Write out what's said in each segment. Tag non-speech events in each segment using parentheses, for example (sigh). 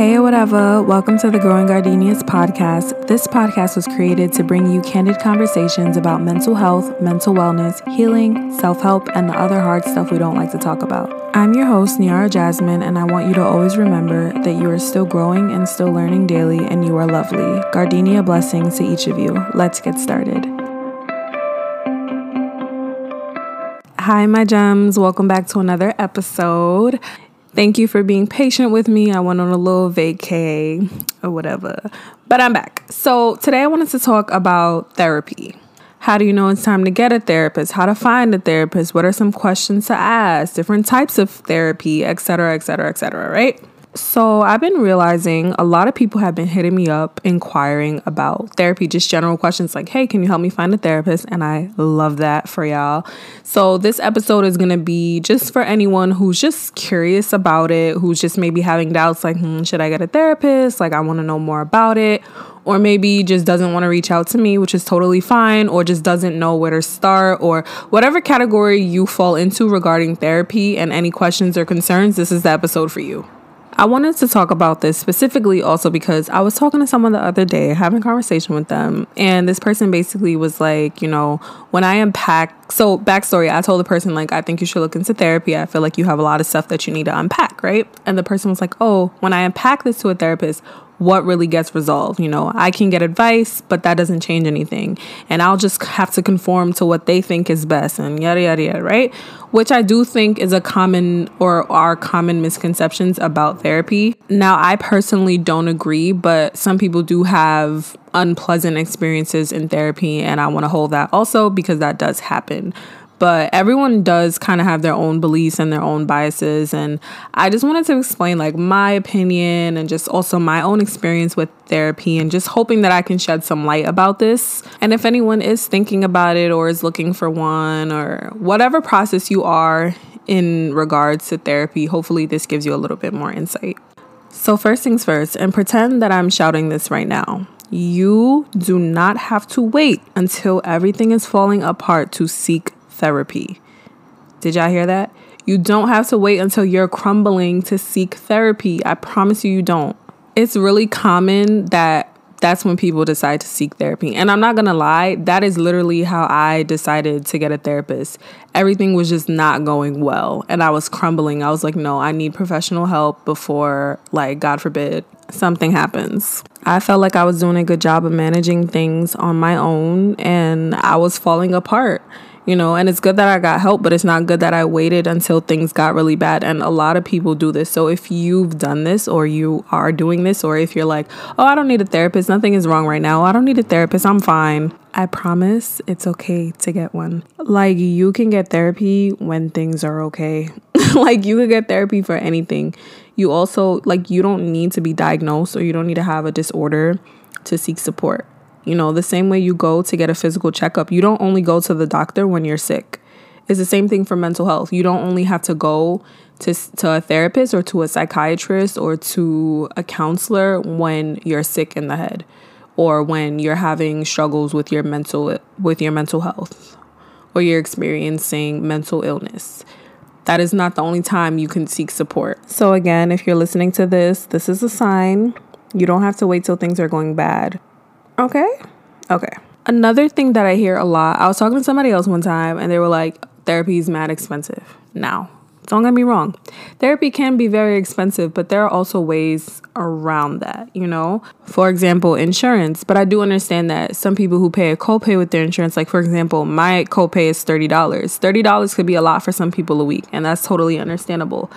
Hey, whatever. Welcome to the Growing Gardenias podcast. This podcast was created to bring you candid conversations about mental health, mental wellness, healing, self help, and the other hard stuff we don't like to talk about. I'm your host, Niara Jasmine, and I want you to always remember that you are still growing and still learning daily, and you are lovely. Gardenia blessings to each of you. Let's get started. Hi, my gems. Welcome back to another episode. Thank you for being patient with me. I went on a little vacay or whatever, but I'm back. So, today I wanted to talk about therapy. How do you know it's time to get a therapist? How to find a therapist? What are some questions to ask? Different types of therapy, etc., etc., etc., right? So, I've been realizing a lot of people have been hitting me up inquiring about therapy, just general questions like, hey, can you help me find a therapist? And I love that for y'all. So, this episode is going to be just for anyone who's just curious about it, who's just maybe having doubts like, hmm, should I get a therapist? Like, I want to know more about it. Or maybe just doesn't want to reach out to me, which is totally fine, or just doesn't know where to start, or whatever category you fall into regarding therapy and any questions or concerns, this is the episode for you. I wanted to talk about this specifically also because I was talking to someone the other day, having a conversation with them, and this person basically was like, you know, when I unpack, so backstory, I told the person, like, I think you should look into therapy. I feel like you have a lot of stuff that you need to unpack, right? And the person was like, oh, when I unpack this to a therapist, what really gets resolved. You know, I can get advice, but that doesn't change anything. And I'll just have to conform to what they think is best and yada, yada, yada, right? Which I do think is a common or are common misconceptions about therapy. Now, I personally don't agree, but some people do have unpleasant experiences in therapy, and I want to hold that also because that does happen. But everyone does kind of have their own beliefs and their own biases and i just wanted to explain like my opinion and just also my own experience with therapy and just hoping that i can shed some light about this. And if anyone is thinking about it or is looking for one or whatever process you are in regards to therapy hopefully this gives you a little bit more insight. So first things first and pretend that i'm shouting this right now you do not have to wait until everything is falling apart to seek therapy. Did y'all hear that? You don't have to wait until you're crumbling to seek therapy. I promise you, you don't. It's really common that that's when people decide to seek therapy. And I'm not gonna lie, that is literally how I decided to get a therapist. Everything was just not going well, and I was crumbling. I was like, no, I need professional help before, like, God forbid, something happens. I felt like I was doing a good job of managing things on my own, and I was falling apart you know, and it's good that I got help, but it's not good that I waited until things got really bad. And a lot of people do this. So if you've done this or you are doing this, or if you're like, oh, I don't need a therapist, nothing is wrong right now, I don't need a therapist, I'm fine. I promise it's okay to get one. Like, you can get therapy when things are okay. (laughs) like, you could get therapy for anything. You also, like, you don't need to be diagnosed or you don't need to have a disorder to seek support. You know, the same way you go to get a physical checkup, you don't only go to the doctor when you're sick. It's the same thing for mental health. You don't only have to go to, to a therapist or to a psychiatrist or to a counselor when you're sick in the head or when you're having struggles with your mental with your mental health or you're experiencing mental illness. That is not the only time you can seek support. So again, if you're listening to this, this is a sign. You don't have to wait till things are going bad. Okay. Okay. Another thing that I hear a lot, I was talking to somebody else one time and they were like, therapy is mad expensive. Now, don't get me wrong. Therapy can be very expensive, but there are also ways around that, you know? For example, insurance. But I do understand that some people who pay a copay with their insurance, like for example, my copay is $30. $30 could be a lot for some people a week, and that's totally understandable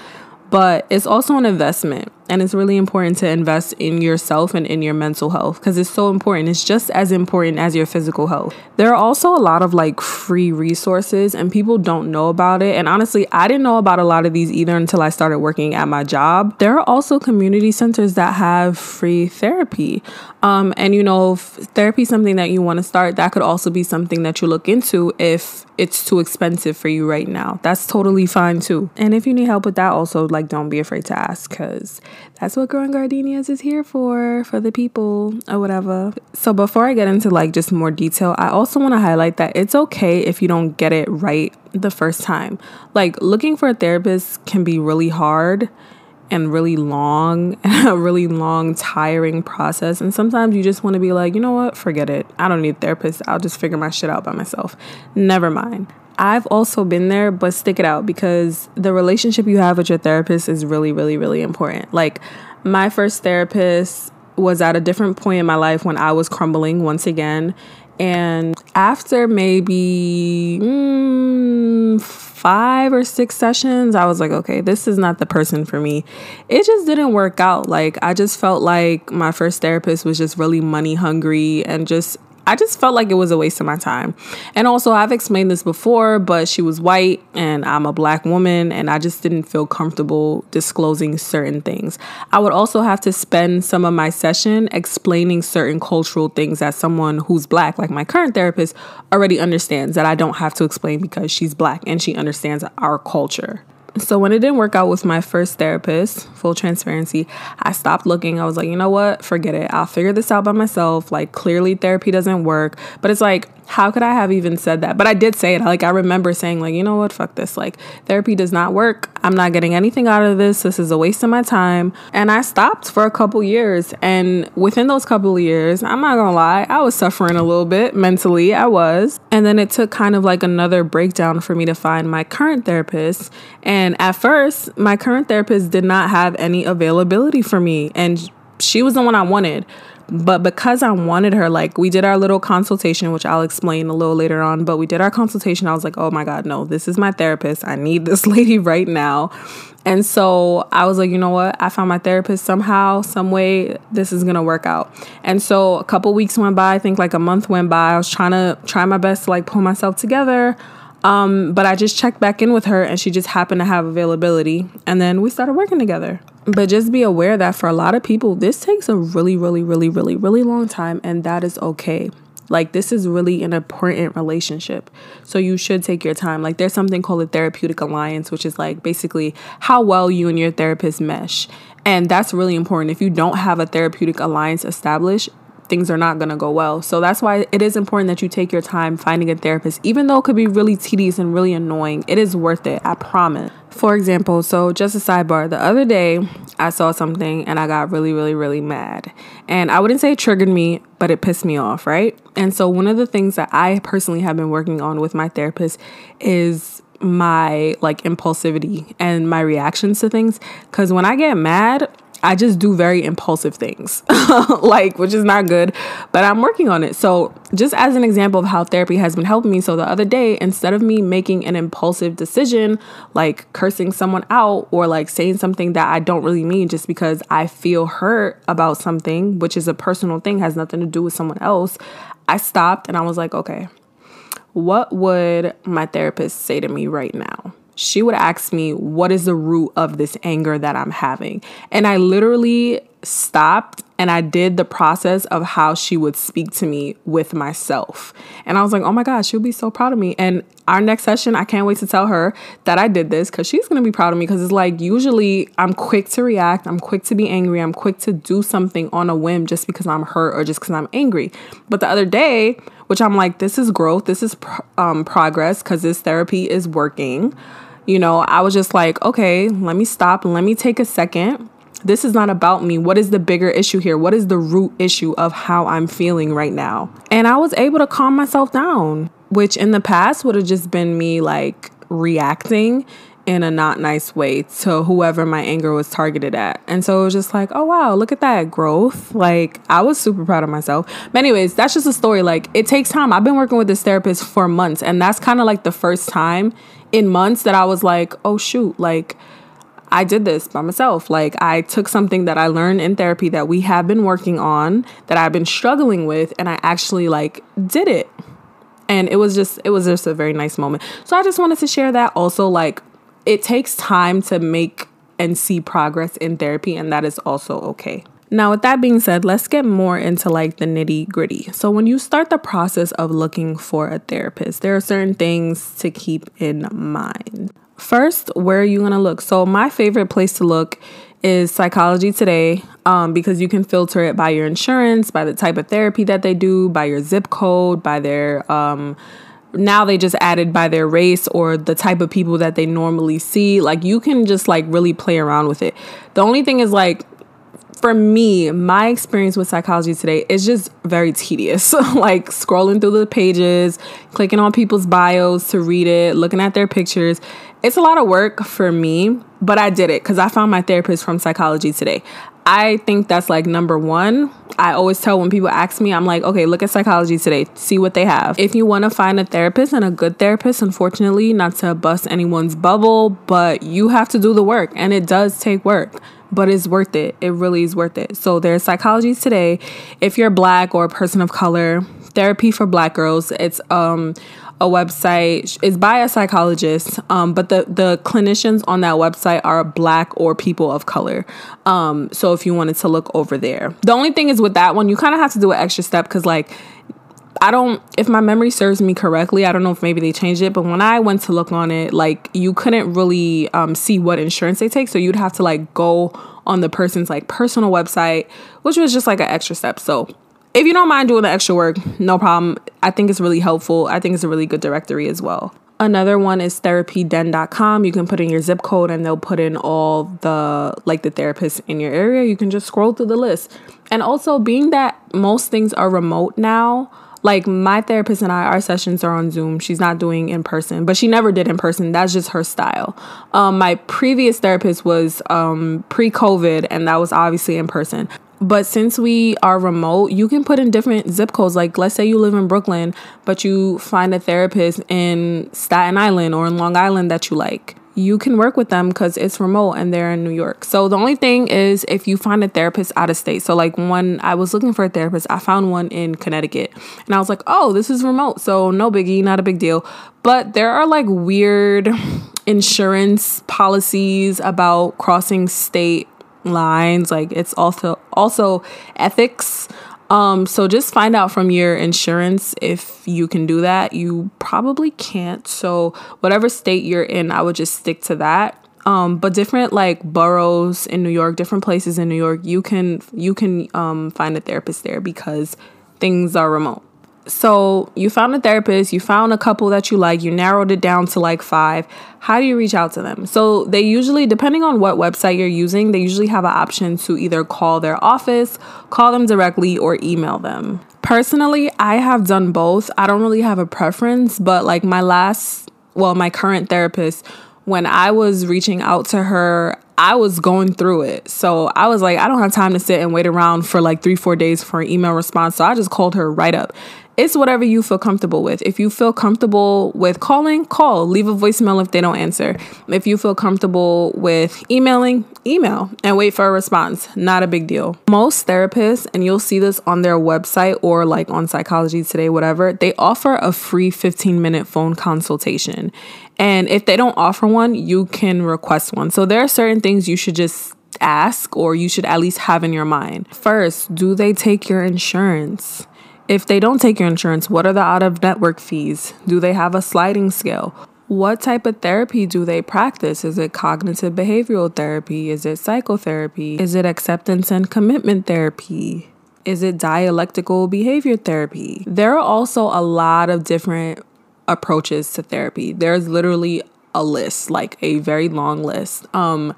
but it's also an investment and it's really important to invest in yourself and in your mental health because it's so important. It's just as important as your physical health. There are also a lot of like free resources and people don't know about it. And honestly i didn't know about a lot of these either until i started working at my job. There are also community centers that have free therapy. Um, and you know therapy is something that you want to start. That could also be something that you look into if it's too expensive for you right now. That's totally fine too. And if you need help with that also like don't be afraid to ask because that's what growing gardenias is here for for the people or whatever so before i get into like just more detail i also want to highlight that it's okay if you don't get it right the first time like looking for a therapist can be really hard and really long, (laughs) a really long, tiring process. And sometimes you just want to be like, you know what, forget it. I don't need a therapist. I'll just figure my shit out by myself. Never mind. I've also been there, but stick it out because the relationship you have with your therapist is really, really, really important. Like, my first therapist was at a different point in my life when I was crumbling once again. And after maybe mm, five or six sessions, I was like, okay, this is not the person for me. It just didn't work out. Like, I just felt like my first therapist was just really money hungry and just I just felt like it was a waste of my time. And also, I've explained this before, but she was white and I'm a black woman, and I just didn't feel comfortable disclosing certain things. I would also have to spend some of my session explaining certain cultural things that someone who's black, like my current therapist, already understands that I don't have to explain because she's black and she understands our culture. So when it didn't work out with my first therapist, full transparency, I stopped looking. I was like, you know what? Forget it. I'll figure this out by myself. Like clearly therapy doesn't work. But it's like how could I have even said that? But I did say it. Like I remember saying like, you know what? Fuck this. Like therapy does not work. I'm not getting anything out of this. This is a waste of my time. And I stopped for a couple years. And within those couple years, I'm not going to lie, I was suffering a little bit mentally. I was. And then it took kind of like another breakdown for me to find my current therapist. And at first, my current therapist did not have any availability for me and she was the one I wanted. But because I wanted her, like we did our little consultation, which I'll explain a little later on, but we did our consultation. I was like, oh my God, no, this is my therapist. I need this (laughs) lady right now. And so I was like, you know what? I found my therapist somehow, some way this is to work out. And so a couple weeks went by, I think like a month went by. I was trying to try my best to like pull myself together. Um, but I just checked back in with her and she just happened to have availability. And then we started working together. But just be aware that for a lot of people, this takes a really, really, really, really, really long time, and that is okay. Like, this is really an important relationship. So, you should take your time. Like, there's something called a therapeutic alliance, which is like basically how well you and your therapist mesh. And that's really important. If you don't have a therapeutic alliance established, things are not going to go well. So that's why it is important that you take your time finding a therapist. Even though it could be really tedious and really annoying, it is worth it. I promise. For example, so just a sidebar, the other day I saw something and I got really, really, really mad. And I wouldn't say it triggered me, but it pissed me off, right? And so one of the things that I personally have been working on with my therapist is my like impulsivity and my reactions to things. Because when I get mad, I just do very impulsive things, (laughs) like, which is not good, but I'm working on it. So, just as an example of how therapy has been helping me, so the other day, instead of me making an impulsive decision, like cursing someone out or like saying something that I don't really mean just because I feel hurt about something, which is a personal thing, has nothing to do with someone else, I stopped and I was like, okay, what would my therapist say to me right now? She would ask me, What is the root of this anger that I'm having? And I literally stopped and I did the process of how she would speak to me with myself. And I was like, oh my gosh, she'll be so proud of me. And our next session, I can't wait to tell her that I did this because she's gonna be proud of me. Because it's like, usually I'm quick to react, I'm quick to be angry, I'm quick to do something on a whim just because I'm hurt or just because I'm angry. But the other day, which I'm like, this is growth, this is um, progress because this therapy is working you know, I was just like, okay, let me stop let me take a second. This is not about me. What is the bigger issue here? What is the root issue of how I'm feeling right now? And I was able to calm myself down, which in the past would have just been me like reacting in a not nice way to whoever my anger was targeted at. And so it was just like, oh wow, look at that growth. Like I was super proud of myself. But anyways, that's just a story. Like it takes time. I've been working with this therapist for months and that's kind of like the first time in months that I was like, oh shoot, like I did this by myself. Like I took something that I learned in therapy that we have been working on, that I've been struggling with, and I actually like did it. And it was just it was just a very nice moment. So I just wanted to share that also like it takes time to make and see progress in therapy and that is also okay. Now, with that being said, let's get more into like the nitty gritty. So, when you start the process of looking for a therapist, there are certain things to keep in mind. First, where are you gonna look? So, my favorite place to look is Psychology Today um, because you can filter it by your insurance, by the type of therapy that they do, by your zip code, by their um, now they just added by their race or the type of people that they normally see. Like you can just like really play around with it. The only thing is like for me, my experience with psychology today is just very tedious. (laughs) like scrolling through the pages, clicking on people's bios to read it, looking at their pictures. It's a lot of work for me, but I did it because I found my therapist from psychology today. I think that's like number one. I always tell when people ask me, I'm like, okay, look at psychology today, see what they have. If you want to find a therapist and a good therapist, unfortunately, not to bust anyone's bubble, but you have to do the work and it does take work but it's worth it. It really is worth it. So there's psychology today. If you're black or a person of color, therapy for black girls. It's um a website. It's by a psychologist, um, but the the clinicians on that website are black or people of color. Um, so if you wanted to look over there, the only thing is with that one, you kind of have to do an extra step because like I don't, if my memory serves me correctly, I don't know if maybe they changed it, but when I went to look on it, like you couldn't really um, see what insurance they take. So you'd have to like go on the person's like personal website, which was just like an extra step. So if you don't mind doing the extra work, no problem. I think it's really helpful. I think it's a really good directory as well. Another one is therapyden.com. You can put in your zip code and they'll put in all the like the therapists in your area. You can just scroll through the list. And also being that most things are remote now, like my therapist and I, our sessions are on Zoom. She's not doing in person, but she never did in person. That's just her style. Um, my previous therapist was um, pre COVID, and that was obviously in person. But since we are remote, you can put in different zip codes. Like, let's say you live in Brooklyn, but you find a therapist in Staten Island or in Long Island that you like you can work with them because it's remote and they're in New York. So the only thing is if you find a therapist out of state. So like when I was looking for a therapist, I found one in Connecticut. And I was like, oh, this is remote. So no biggie, not a big deal. But there are like weird (laughs) insurance policies about crossing state lines. Like it's also also ethics um, so just find out from your insurance if you can do that. You probably can't. So whatever state you're in, I would just stick to that. Um, but different like boroughs in New York, different places in New York, you can you can um, find a therapist there because things are remote so you found a therapist, you found a couple that you like, you narrowed it down to like five. How do you reach out to them? So they usually, depending on what website you're using, they usually have an option to either call their office, call them directly, or email them. Personally, I have done both. I don't really have a preference, but like my last, well, my current therapist, when I was reaching out to her, I was going through it. So I was like, I don't have time to sit and wait around for like three, four days for an email response. So I just called her right up it's whatever you feel comfortable with. If you feel comfortable with calling, call. Leave a voicemail if they don't answer. If you feel comfortable with emailing, email and wait for a response. Not a big deal. Most therapists, and you'll see this on their website or like on Psychology Today, whatever, they offer a free 15 minute phone consultation. And if they don't offer one, you can request one. So there are certain things you should just ask or you should at least have in your mind. First, do they take your insurance? If they don't take your insurance, what are the out of network fees? Do they have a sliding scale? What type of therapy do they practice? Is it cognitive behavioral therapy? Is it psychotherapy? Is it acceptance and commitment therapy? Is it dialectical behavior therapy? There are also a lot of different approaches to therapy. There's literally a list, like a very long list. Um,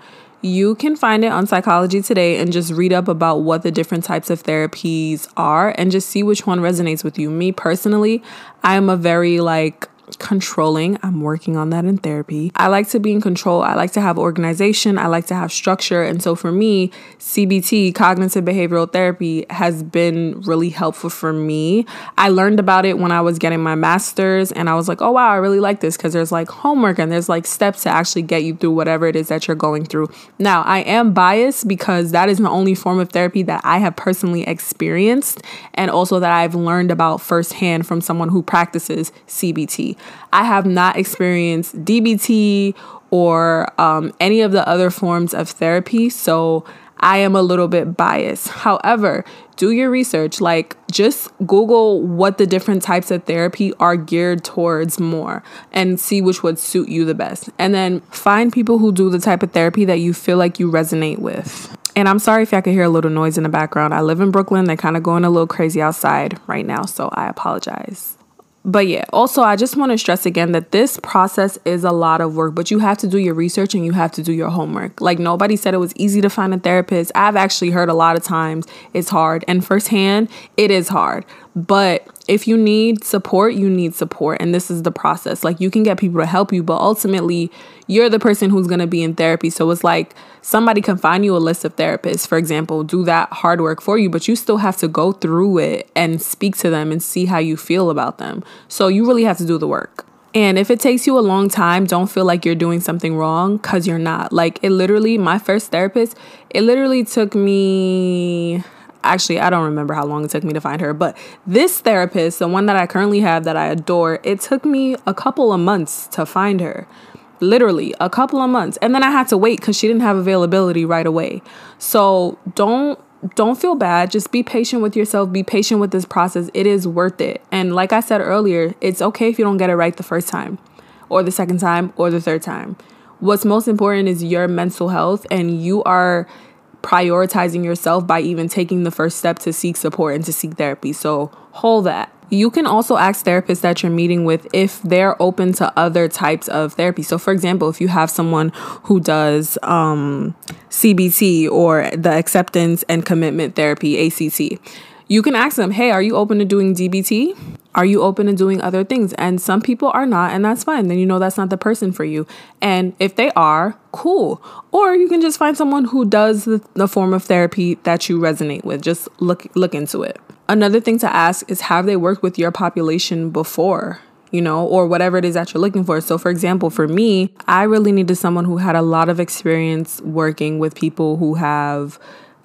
you can find it on Psychology Today and just read up about what the different types of therapies are and just see which one resonates with you. Me personally, I am a very like controlling. I'm working on that in therapy. I like to be in control. I like to have organization. I like to have structure. And so for me, CBT, cognitive behavioral therapy, has been really helpful for me. I learned about it when I was getting my master's and I was like, oh wow, I really like this because there's like homework and there's like steps to actually get you through whatever it is that you're going through. Now, I am biased because that is the only form of therapy that I have personally experienced and also that I've learned about firsthand from someone who practices CBT. I have not experienced DBT or um, any of the other forms of therapy. So I am a little bit biased. However, do your research. Like, just Google what the different types of therapy are geared towards more and see which would suit you the best. And then find people who do the type of therapy that you feel like you resonate with. And I'm sorry if I could hear a little noise in the background. I live in Brooklyn. They're kind of going a little crazy outside right now, so I apologize. But yeah, also, I just want to stress again that this process is a lot of work, but you have to do your research and you have to do your homework. Like, nobody said it was easy to find a therapist. I've actually heard a lot of times it's hard, and firsthand, it is hard. But if you need support, you need support. And this is the process. Like, you can get people to help you, but ultimately, you're the person who's going to be in therapy. So it's like somebody can find you a list of therapists, for example, do that hard work for you, but you still have to go through it and speak to them and see how you feel about them. So you really have to do the work. And if it takes you a long time, don't feel like you're doing something wrong because you're not. Like, it literally, my first therapist, it literally took me actually I don't remember how long it took me to find her, but this therapist, the one that I currently have that I adore, it took me a couple of months to find her. Literally, a couple of months. And then I had to wait cuz she didn't have availability right away. So, don't don't feel bad. Just be patient with yourself. Be patient with this process. It is worth it. And like I said earlier, it's okay if you don't get it right the first time or the second time or the third time. What's most important is your mental health and you are prioritizing yourself by even taking the first step to seek support and to seek therapy. So hold that. You can also ask therapists that you're meeting with if they're open to other types of therapy. So, for example, if you have someone who does um, CBT or the acceptance and commitment therapy, ACT, you can ask them, hey, are you open to doing DBT? Are you open to doing other things? And some people are not, and that's fine. Then you know that's not the person for you. And if they are, cool. Or you can just find someone who does the, the form of therapy that you resonate with. Just look look into it. Another thing to ask is have they worked with your population before? you know, or whatever it is that you're looking for. So, for example, for me, I really needed someone who had a lot of experience working with people who have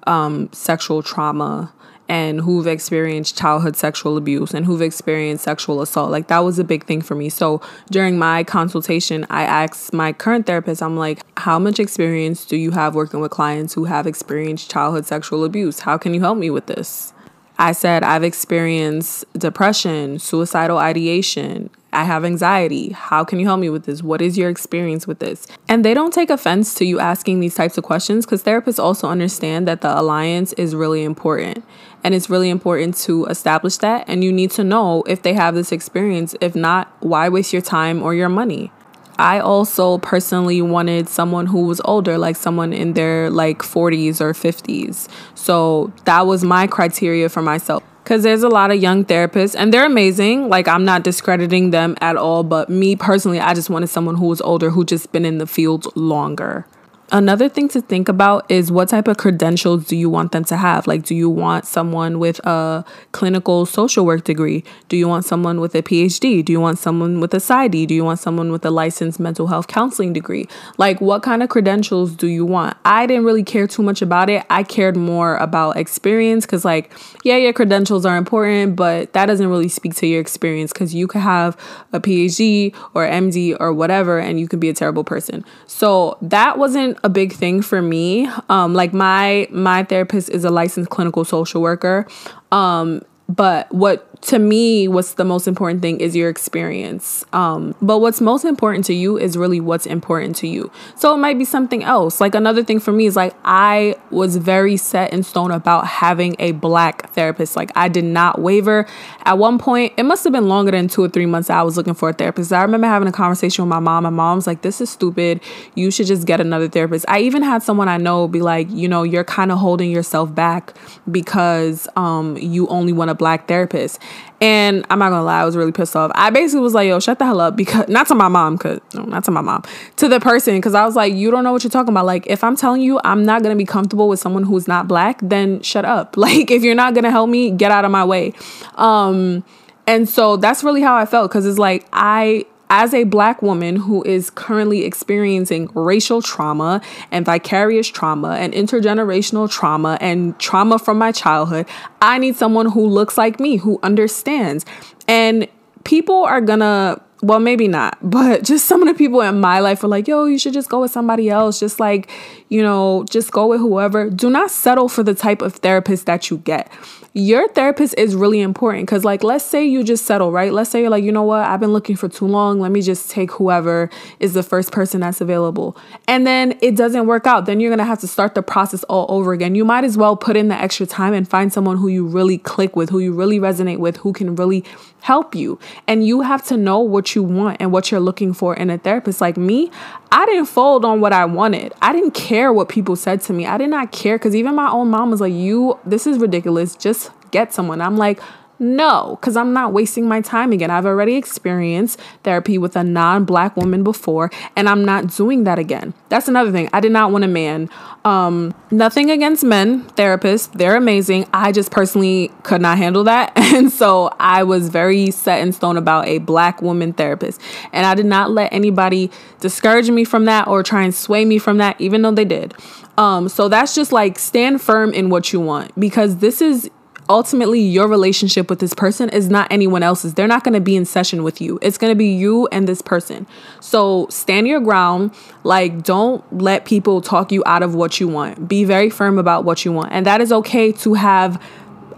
um, sexual trauma and who've experienced childhood sexual abuse and who've experienced sexual assault. Like that was a big thing for me. So during my consultation, I asked my current therapist, I'm like, how much experience do you have working with clients who have experienced childhood sexual abuse? How can you help me with this? I said, I've experienced depression, suicidal ideation, I have anxiety. How can you help me with this? What is your experience with this? And they don't take offense to you asking these types of questions because therapists also understand that the alliance is really important. And it's really important to establish that. And you need to know if they have this experience. If not, why waste your time or your money? I also personally wanted someone who was older, like someone in their like 40s or 50s. So that was my criteria for myself because there's a lot of young therapists and they're amazing. Like, I'm not discrediting them at all, but me personally, I just wanted someone who was older who just been in the field longer. Another thing to think about is what type of credentials do you want them to have? Like, do you want someone with a clinical social work degree? Do you want someone with a PhD? Do you want someone with a PsyD? Do you want someone with a licensed mental health counseling degree? Like, what kind of credentials do you want? I didn't really care too much about it. I cared more about experience because, like, yeah, your credentials are important, but that doesn't really speak to your experience because you could have a PhD or MD or whatever and you could be a terrible person. So, that wasn't a big thing for me. Um, like my my therapist is a licensed clinical social worker. Um, but what to me what's the most important thing is your experience. Um, but what's most important to you is really what's important to you. So it might be something else. Like another thing for me is like i was very set in stone about having a black therapist. Like i did not waver. At one point it must have been longer than two or three months i was looking for a therapist. I remember having a conversation with my mom. My mom's like this is stupid. You should just get another therapist. I even had someone i know be like you know you're kind of holding yourself back because um, you only want a black therapist and I'm not gonna lie, I was really pissed off. I basically was like, yo, shut the hell up because not to my mom, cause no, not to my mom, to the person, because I was like, you don't know what you're talking about. Like, if I'm telling you I'm not gonna be comfortable with someone who's not black, then shut up. (laughs) Like, if you're not gonna help me, get out of my way. Um, and so that's really how I felt because it's like I as a black woman who is currently experiencing racial trauma and vicarious trauma and intergenerational trauma and trauma from my childhood, I need someone who looks like me, who understands. And people are gonna well, maybe not, (laughs) but just some of the people in my life are like, yo, you should just go with somebody else. Just like, you know, just go with whoever. Do not settle for the type of therapist that you get. Your therapist is really important because like let's say you just settle right? Let's say you're like you know what? I've been looking for too long. Let me just take whoever is the first person that's available. And then it doesn't work out. Then you're gonna have to start the process all over again. You might as well put in the extra time and find someone who you really click with who you really resonate with who can really help you. And you have to know what you want and what you're looking for in a therapist. Like me, I didn't fold on what I wanted. I didn't care what people said to me. I did not care because even my own mom was like, You, this is ridiculous. Just get someone. I'm like, no, because I'm not wasting my time again. I've already experienced therapy with a non black woman before, and I'm not doing that again. That's another thing. I did not want a man. Um, nothing against men therapists, they're amazing. I just personally could not handle that. (laughs) And so I was very set in stone about a black woman therapist. And I did not let anybody discourage me from that or try and sway me from that, even though they did. Um, so that's just like stand firm in what you want because this is ultimately your relationship with this person is not anyone else's. They're not going to be in session with you. It's going to be you and this person. So stand your ground. Like, don't let people talk you out of what you want. Be very firm about what you want. And that is okay to have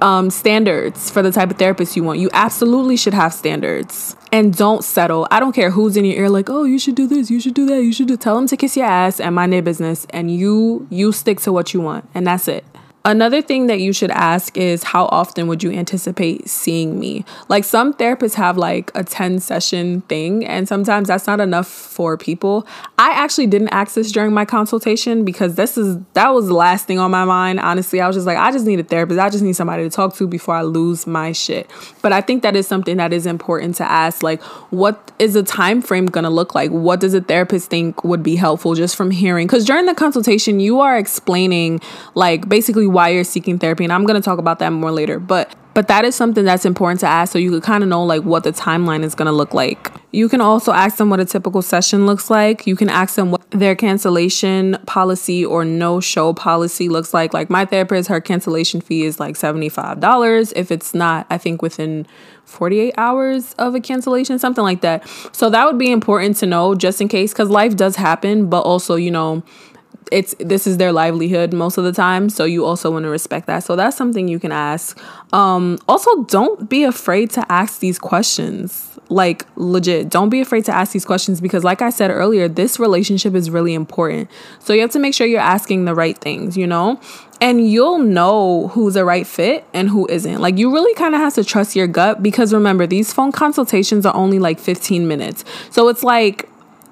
um, standards for the type of therapist you want. You absolutely should have standards. And don't settle. I don't care who's in your ear, like, oh, you should do this, you should do that, you should do. Tell them to kiss your ass and mind their business, and you you stick to what you want, and that's it. Another thing that you should ask is how often would you anticipate seeing me? Like some therapists have like a 10 session thing, and sometimes that's not enough for people. I actually didn't ask this during my consultation because this is that was the last thing on my mind. Honestly, I was just like, I just need a therapist. I just need somebody to talk to before I lose my shit. But I think that is something that is important to ask. Like, what is the time frame gonna look like? What does a therapist think would be helpful just from hearing? Because during the consultation, you are explaining like basically why you're seeking therapy and I'm going to talk about that more later but but that is something that's important to ask so you could kind of know like what the timeline is going to look like. You can also ask them what a typical session looks like. You can ask them what their cancellation policy or no show policy looks like. Like my therapist her cancellation fee is like $75 if it's not i think within 48 hours of a cancellation something like that. So that would be important to know just in case because life does happen but also you know it's this is their livelihood most of the time so you also want to respect that. So that's something you can ask. Um also don't be afraid to ask these questions. Like legit don't be afraid to ask these questions because like i said earlier this relationship is really important. So you have to make sure you're asking the right things you know? And you'll know who's a right fit and who isn't. Like you really kind of have to trust your gut because remember these phone consultations are only like 15 minutes. So it's like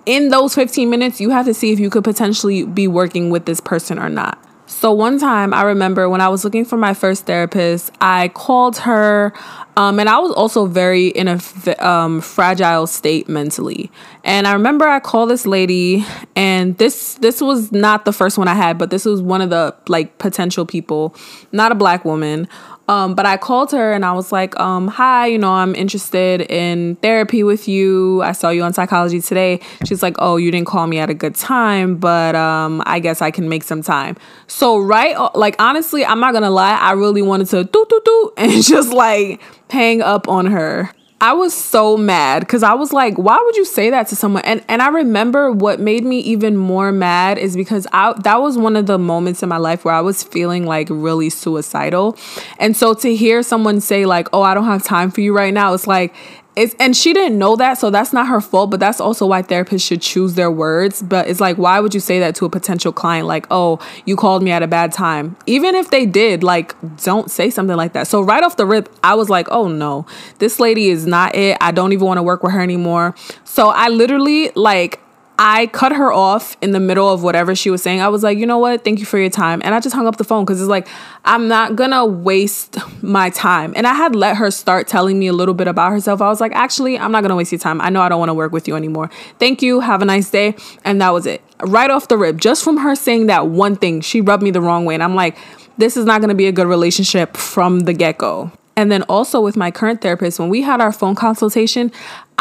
in those 15 minutes, you have to see if you could potentially be working with this person or not. So, one time I remember when I was looking for my first therapist, I called her, um, and I was also very in a um, fragile state mentally. And I remember I called this lady, and this this was not the first one I had, but this was one of the like potential people, not a black woman. Um, but I called her and I was like, um, hi, you know, I'm interested in therapy with you. I saw you on psychology today. She's like, oh, you didn't call me at a good time, but um, I guess I can make some time. So, right, like, honestly, I'm not gonna lie, I really wanted to do, do, do, and (laughs) just like hang up on her. I was so mad because I was like, why would you say that to someone? And and I remember what made me even more mad is because I that was one of the moments in my life where I was feeling like really suicidal. And so to hear someone say like, "Oh, I don't have time for you right now." It's like it's and she didn't know that so that's not her fault but that's also why therapists should choose their words. But it's like why would you say that to a potential client? Like oh you called me at a bad time. Even if they did like don't say something like that. So right off the rip i was like oh no. This lady is not it. I don't even want to work with her anymore. So i literally like I cut her off in the middle of whatever she was saying. I was like, you know what? Thank you for your time. And I just hung up the phone because it's like, I'm not gonna waste my time. And I had let her start telling me a little bit about herself. I was like, actually, I'm not gonna waste your time. I know I don't wanna work with you anymore. Thank you. Have a nice day. And that was it. Right off the rip, just from her saying that one thing, she rubbed me the wrong way. And I'm like, this is not gonna be a good relationship from the get go. And then also with my current therapist, when we had our phone consultation,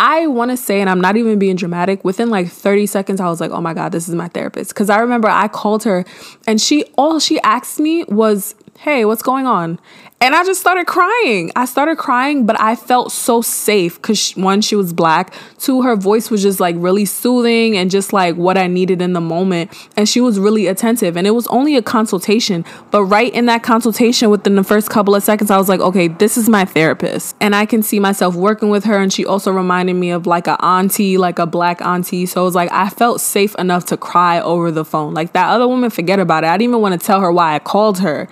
I want to say, and I'm not even being dramatic, within like 30 seconds, I was like, oh my God, this is my therapist. Cause I remember I called her and she, all she asked me was, hey, what's going on? And I just started crying. I started crying, but I felt so safe because one, she was black. Two, her voice was just like really soothing and just like what I needed in the moment. And she was really attentive. And it was only a consultation. But right in that consultation, within the first couple of seconds, I was like, okay, this is my therapist. And I can see myself working with her. And she also reminded me of like a auntie, like a black auntie. So it was like I felt safe enough to cry over the phone. Like that other woman, forget about it. I didn't even want to tell her why I called her.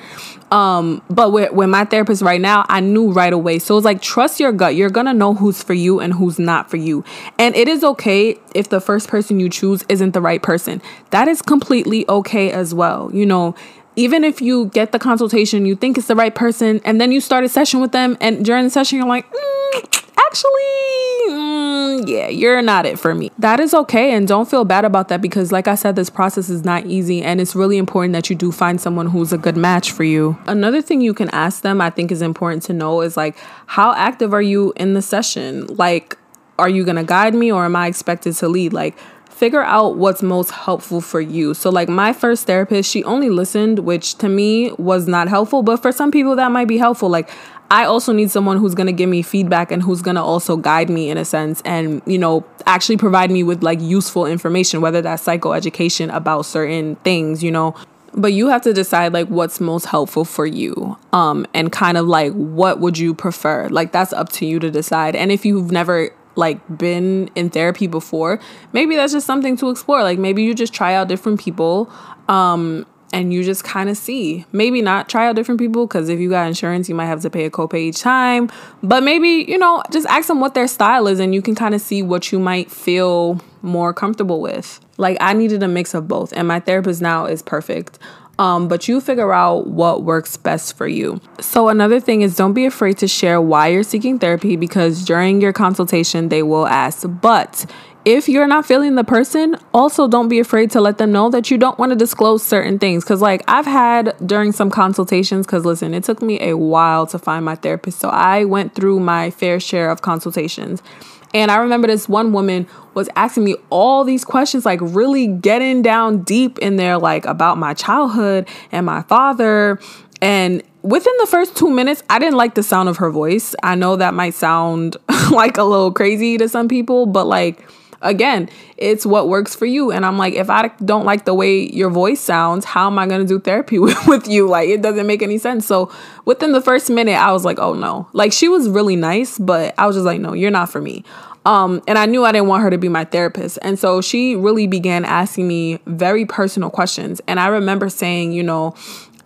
Um, but with, with my therapist right now, I knew right away. So it's like, trust your gut. You're to know who's for you and who's not for you. And it is okay if the first person you choose isn't the right person. That is completely okay as well. You know, even if you get the consultation, you think it's the right person, and then you start a session with them, and during the session, you're like, mm, actually, mm, yeah, you're not it for me. That is okay. And don't feel bad about that because, like I said, this process is not easy. And it's really important that you do find someone who's a good match for you. Another thing you can ask them, I think is important to know, is like, how active are you in the session? Like, are you to guide me or am I expected to lead? Like, figure out what's most helpful for you. So, like my first therapist, she only listened, which to me was not helpful, but for some people that might be helpful. Like, I also need someone who's to give me feedback and who's to also guide me in a sense and, you know, actually provide me with like useful information, whether that's psychoeducation about certain things, you know. But you have to decide like what's most helpful for you um and kind of like what would you prefer? Like that's up to you to decide. And if you've never like been in therapy before, maybe that's just something to explore. Like maybe you just try out different people um and you just kind of see. Maybe not try out different people because if you got insurance, you might have to pay a copay each time. But maybe, you know, just ask them what their style is and you can kind of see what you might feel more comfortable with. Like I needed a mix of both, and my therapist now is perfect. Um, but you figure out what works best for you. So, another thing is don't be afraid to share why you're seeking therapy because during your consultation, they will ask. But if you're not feeling the person, also don't be afraid to let them know that you don't want to disclose certain things. Cause, like, I've had during some consultations, because listen, it took me a while to find my therapist. So, I went through my fair share of consultations. And I remember this one woman was asking me all these questions, like really getting down deep in there, like about my childhood and my father. And within the first two minutes, I didn't like the sound of her voice. I know that might sound (laughs) like a little crazy to some people, but like, again, it's what works for you. And I'm like, if I don't like the way your voice sounds, how am I going to do therapy (laughs) with, you? Like, it doesn't make any sense. So within the first minute, I was like, oh no. Like, she was really nice, but I was just like, no, you're not for me. Um, and I knew I didn't want her to be my therapist. And so she really began asking me very personal questions. And I remember saying, you know,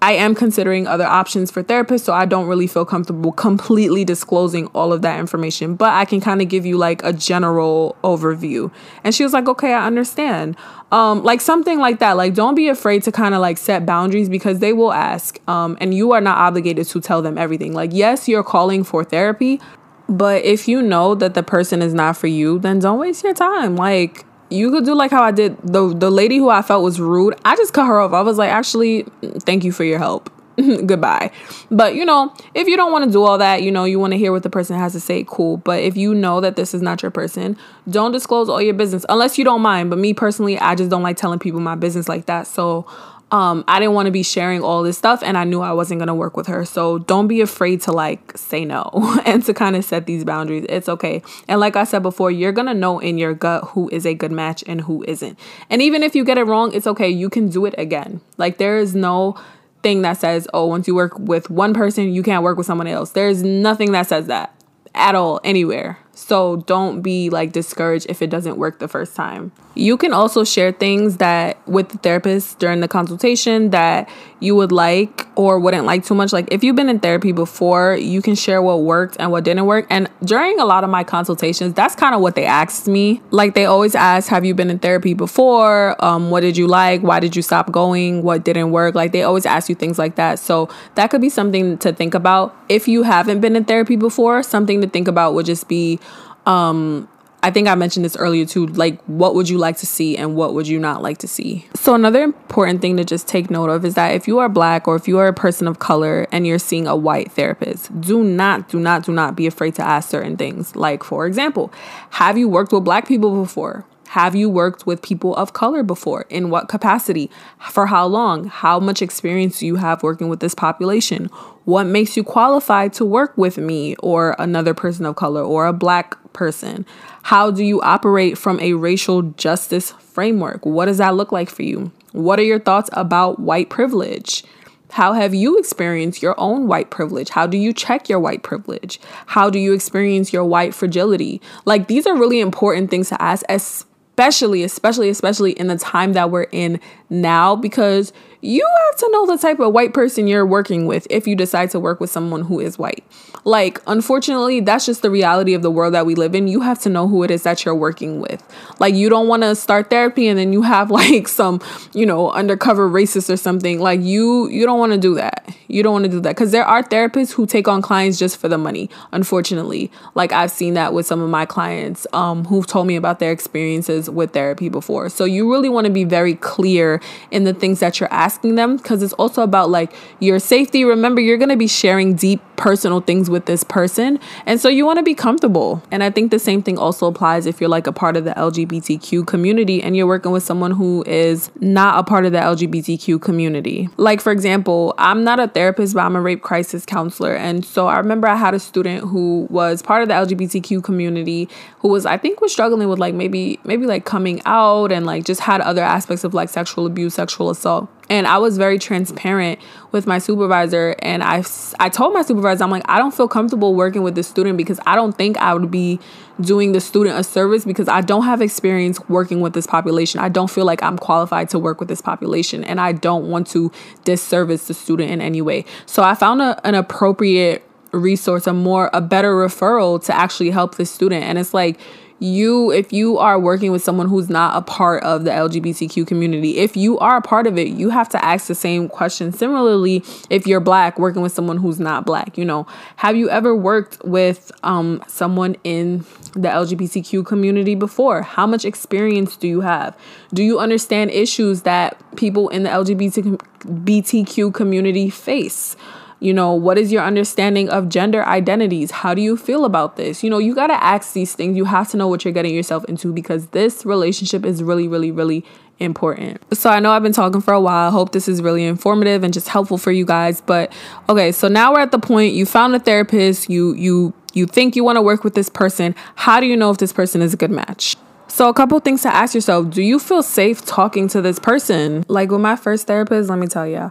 I am considering other options for therapists, so I don't really feel comfortable completely disclosing all of that information, but I can kind of give you like a general overview. And she was like, okay, I understand. Um, like something like that. Like, don't be afraid to kind of like set boundaries because they will ask. Um, and you are not obligated to tell them everything. Like, yes, you're calling for therapy, but if you know that the person is not for you, then don't waste your time. Like, you could do like how I did the the lady who I felt was rude. I just cut her off. I was like, actually, thank you for your help. (laughs) Goodbye. But you know, if you don't want to do all that, you know, you want to hear what the person has to say, cool. But if you know that this is not your person, don't disclose all your business unless you don't mind. But me personally, I just don't like telling people my business like that. So um, I didn't want to be sharing all this stuff and I knew I wasn't going to work with her. So don't be afraid to like say no (laughs) and to kind of set these boundaries. It's okay. And like I said before, you're going to know in your gut who is a good match and who isn't. And even if you get it wrong, it's okay. You can do it again. Like there is no thing that says, oh, once you work with one person, you can't work with someone else. There's nothing that says that at all anywhere. So don't be like discouraged if it doesn't work the first time. You can also share things that with the therapist during the consultation that you would like or wouldn't like too much. Like if you've been in therapy before, you can share what worked and what didn't work. And during a lot of my consultations, that's kind of what they asked me. Like they always ask, "Have you been in therapy before? Um, what did you like? Why did you stop going? What didn't work?" Like they always ask you things like that. So that could be something to think about. If you haven't been in therapy before, something to think about would just be um I think I mentioned this earlier too. Like, what would you like to see and what would you not like to see? So, another important thing to just take note of is that if you are black or if you are a person of color and you're seeing a white therapist, do not, do not, do not be afraid to ask certain things. Like, for example, have you worked with black people before? Have you worked with people of color before? In what capacity? For how long? How much experience do you have working with this population? What makes you qualified to work with me or another person of color or a black person? How do you operate from a racial justice framework? What does that look like for you? What are your thoughts about white privilege? How have you experienced your own white privilege? How do you check your white privilege? How do you experience your white fragility? Like, these are really important things to ask, especially, especially, especially in the time that we're in now, because you have to know the type of white person you're working with if you decide to work with someone who is white. Like, unfortunately, that's just the reality of the world that we live in. You have to know who it is that you're working with. Like, you don't want to start therapy and then you have (laughs) like some, you know, undercover racist or something. Like, you you don't want to do that. You don't want to do that cuz there are therapists who take on clients just for the money. Unfortunately, like I've seen that with some of my clients um who've told me about their experiences with therapy before. So you really want to be very clear in the things that you're asking them cuz it's also about like your safety. Remember, you're going to be sharing deep personal things with this person. And so you want to be comfortable. And I think the same thing also applies if you're like a part of the LGBTQ community and you're working with someone who is not a part of the LGBTQ community. Like, for example, I'm not a therapist, but I'm a rape crisis counselor. And so I remember I had a student who was part of the LGBTQ community who was, I think, was struggling with like maybe, maybe like coming out and like just had other aspects of like sexual abuse, sexual assault and I was very transparent with my supervisor and I I told my supervisor I'm like I don't feel comfortable working with this student because I don't think I would be doing the student a service because I don't have experience working with this population. I don't feel like I'm qualified to work with this population and I don't want to disservice the student in any way. So I found a, an appropriate resource, a more a better referral to actually help the student and it's like you if you are working with someone who's not a part of the LGBTQ community, if you are a part of it, you have to ask the same question. Similarly, if you're black working with someone who's not black, you know, have you ever worked with um, someone in the LGBTQ community before? How much experience do you have? Do you understand issues that people in the LGBTQ community face? You know, what is your understanding of gender identities? How do you feel about this? You know, you got to ask these things. You have to know what you're getting yourself into because this relationship is really, really, really important. So I know I've been talking for a while. I hope this is really informative and just helpful for you guys. But okay, so now we're at the point you found a therapist, you you you think you want to work with this person. How do you know if this person is a good match? So, a couple things to ask yourself Do you feel safe talking to this person? Like with my first therapist, let me tell you,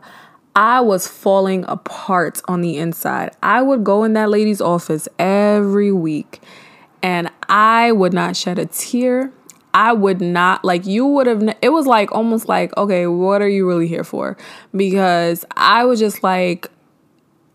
I was falling apart on the inside. I would go in that lady's office every week and I would not shed a tear. I would not like you would have it was like almost like okay what are you really here for? Because I was just like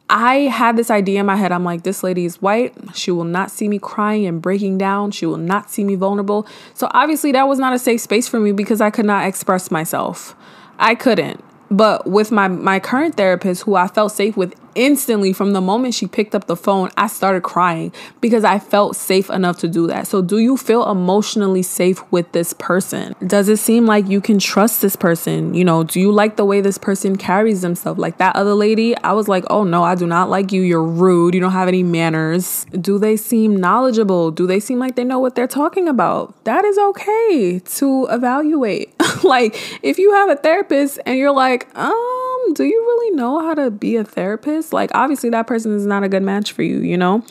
I had this idea in my head. I'm like this lady is white. She will not see me crying and breaking down. She will not see me vulnerable. So obviously that was not a safe space for me because I could not express myself. I couldn't but with my my current therapist who I felt safe with instantly from the moment she picked up the phone, I started crying because I felt safe enough to do that. So, do you feel emotionally safe with this person? Does it seem like you can trust this person? You know, do you like the way this person carries themselves? Like that other lady, I was like, oh no, I do not like you. You're rude. You don't have any manners. Do they seem knowledgeable? Do they seem like they know what they're talking about? That is okay to evaluate. (laughs) like, if you have a therapist and you're like, um, do you really know how to be a therapist? Like, obviously, that person is not a good match for you, you know?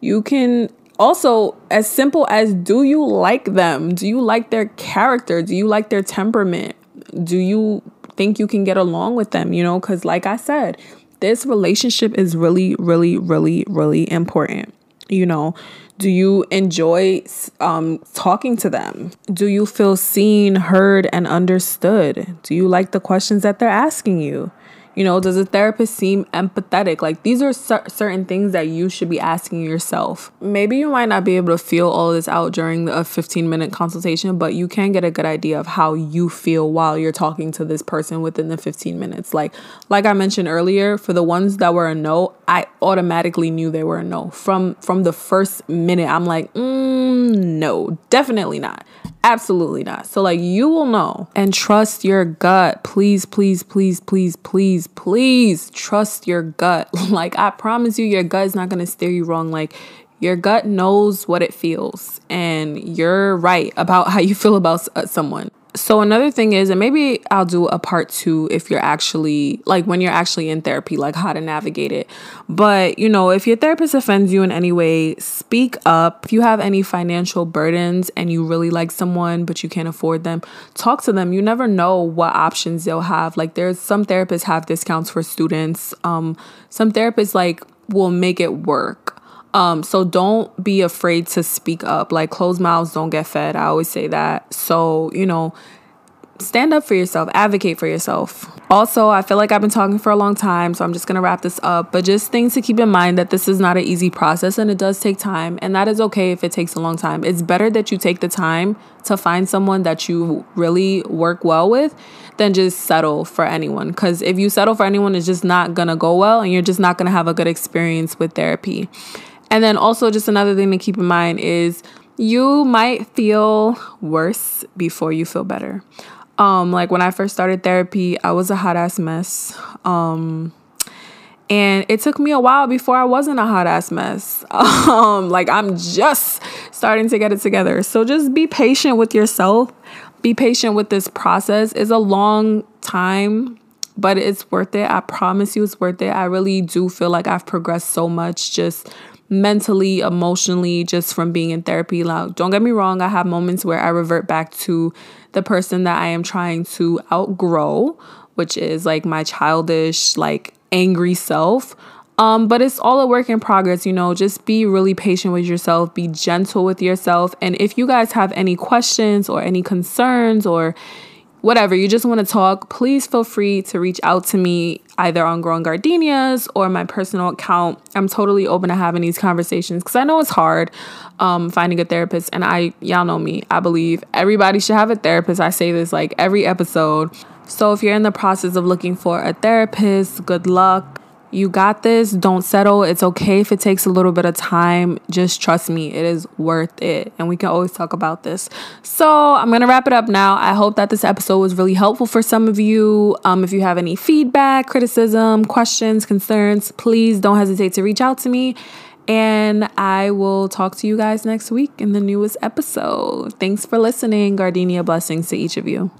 You can also, as simple as do you like them? Do you like their character? Do you like their temperament? Do you think you can get along with them? You know, because, like I said, this relationship is really, really, really, really important. You know, do you enjoy um, talking to them? Do you feel seen, heard, and understood? Do you like the questions that they're asking you? You know, does a therapist seem empathetic? Like these are cer- certain things that you should be asking yourself. Maybe you might not be able to feel all this out during a 15 minute consultation, but you can get a good idea of how you feel while you're talking to this person within the 15 minutes. Like like I mentioned earlier, for the ones that were a no, I automatically knew they were a no. From from the first minute, I'm like, mm, no, definitely not. Absolutely not. So, like, you will know and trust your gut. Please, please, please, please, please, please trust your gut. (laughs) like, I promise you, your gut is not going to steer you wrong. Like, your gut knows what it feels, and you're right about how you feel about uh, someone so another thing is and maybe i'll do a part two if you're actually like when you're actually in therapy like how to navigate it. But you know if your therapist offends you in any way speak up. If you have any financial burdens and you really like someone but you can't afford them talk to them. You never know what options they'll have. Like there's some therapists have discounts for students. Um some therapists like will make it work um, so don't be afraid to speak up. Like closed mouths don't get fed. I always say that. So, you know, stand up for yourself, advocate for yourself. Also, I feel like I've been talking for a long time, so I'm just gonna wrap this up. But just things to keep in mind that this is not an easy process and it does take time, and that is okay if it takes a long time. It's better that you take the time to find someone that you really work well with than just settle for anyone. Because if you settle for anyone, it's just not gonna go well, and you're just not gonna have a good experience with therapy. And then also, just another thing to keep in mind is you might feel worse before you feel better. Um, like when I first started therapy, I was a hot ass mess. Um, and it took me a while before I wasn't a hot ass mess. (laughs) Um, like I'm just starting to get it together. So just be patient with yourself. Be patient with this process. It's a long time, but it's worth it. I promise you it's worth it. I really do feel like I've progressed so much just mentally, emotionally, just from being in therapy. Like, don't get me wrong, I have moments where I revert back to the person that I am trying to outgrow, which is like my childish, like angry self. Um, but it's all a work in progress, you know. Just be really patient with yourself, be gentle with yourself. And if you guys have any questions or any concerns or whatever, you just want to talk, please feel free to reach out to me either on Growing Gardenias or my personal account. I'm totally open to having these conversations because I know it's hard um, finding a therapist. And I, y'all know me, I believe everybody should have a therapist. I say this like every episode. So if you're in the process of looking for a therapist, good luck. You got this. Don't settle. It's okay if it takes a little bit of time. Just trust me, it is worth it. And we can always talk about this. So I'm going to wrap it up now. I hope that this episode was really helpful for some of you. Um, if you have any feedback, criticism, questions, concerns, please don't hesitate to reach out to me. And I will talk to you guys next week in the newest episode. Thanks for listening. Gardenia blessings to each of you.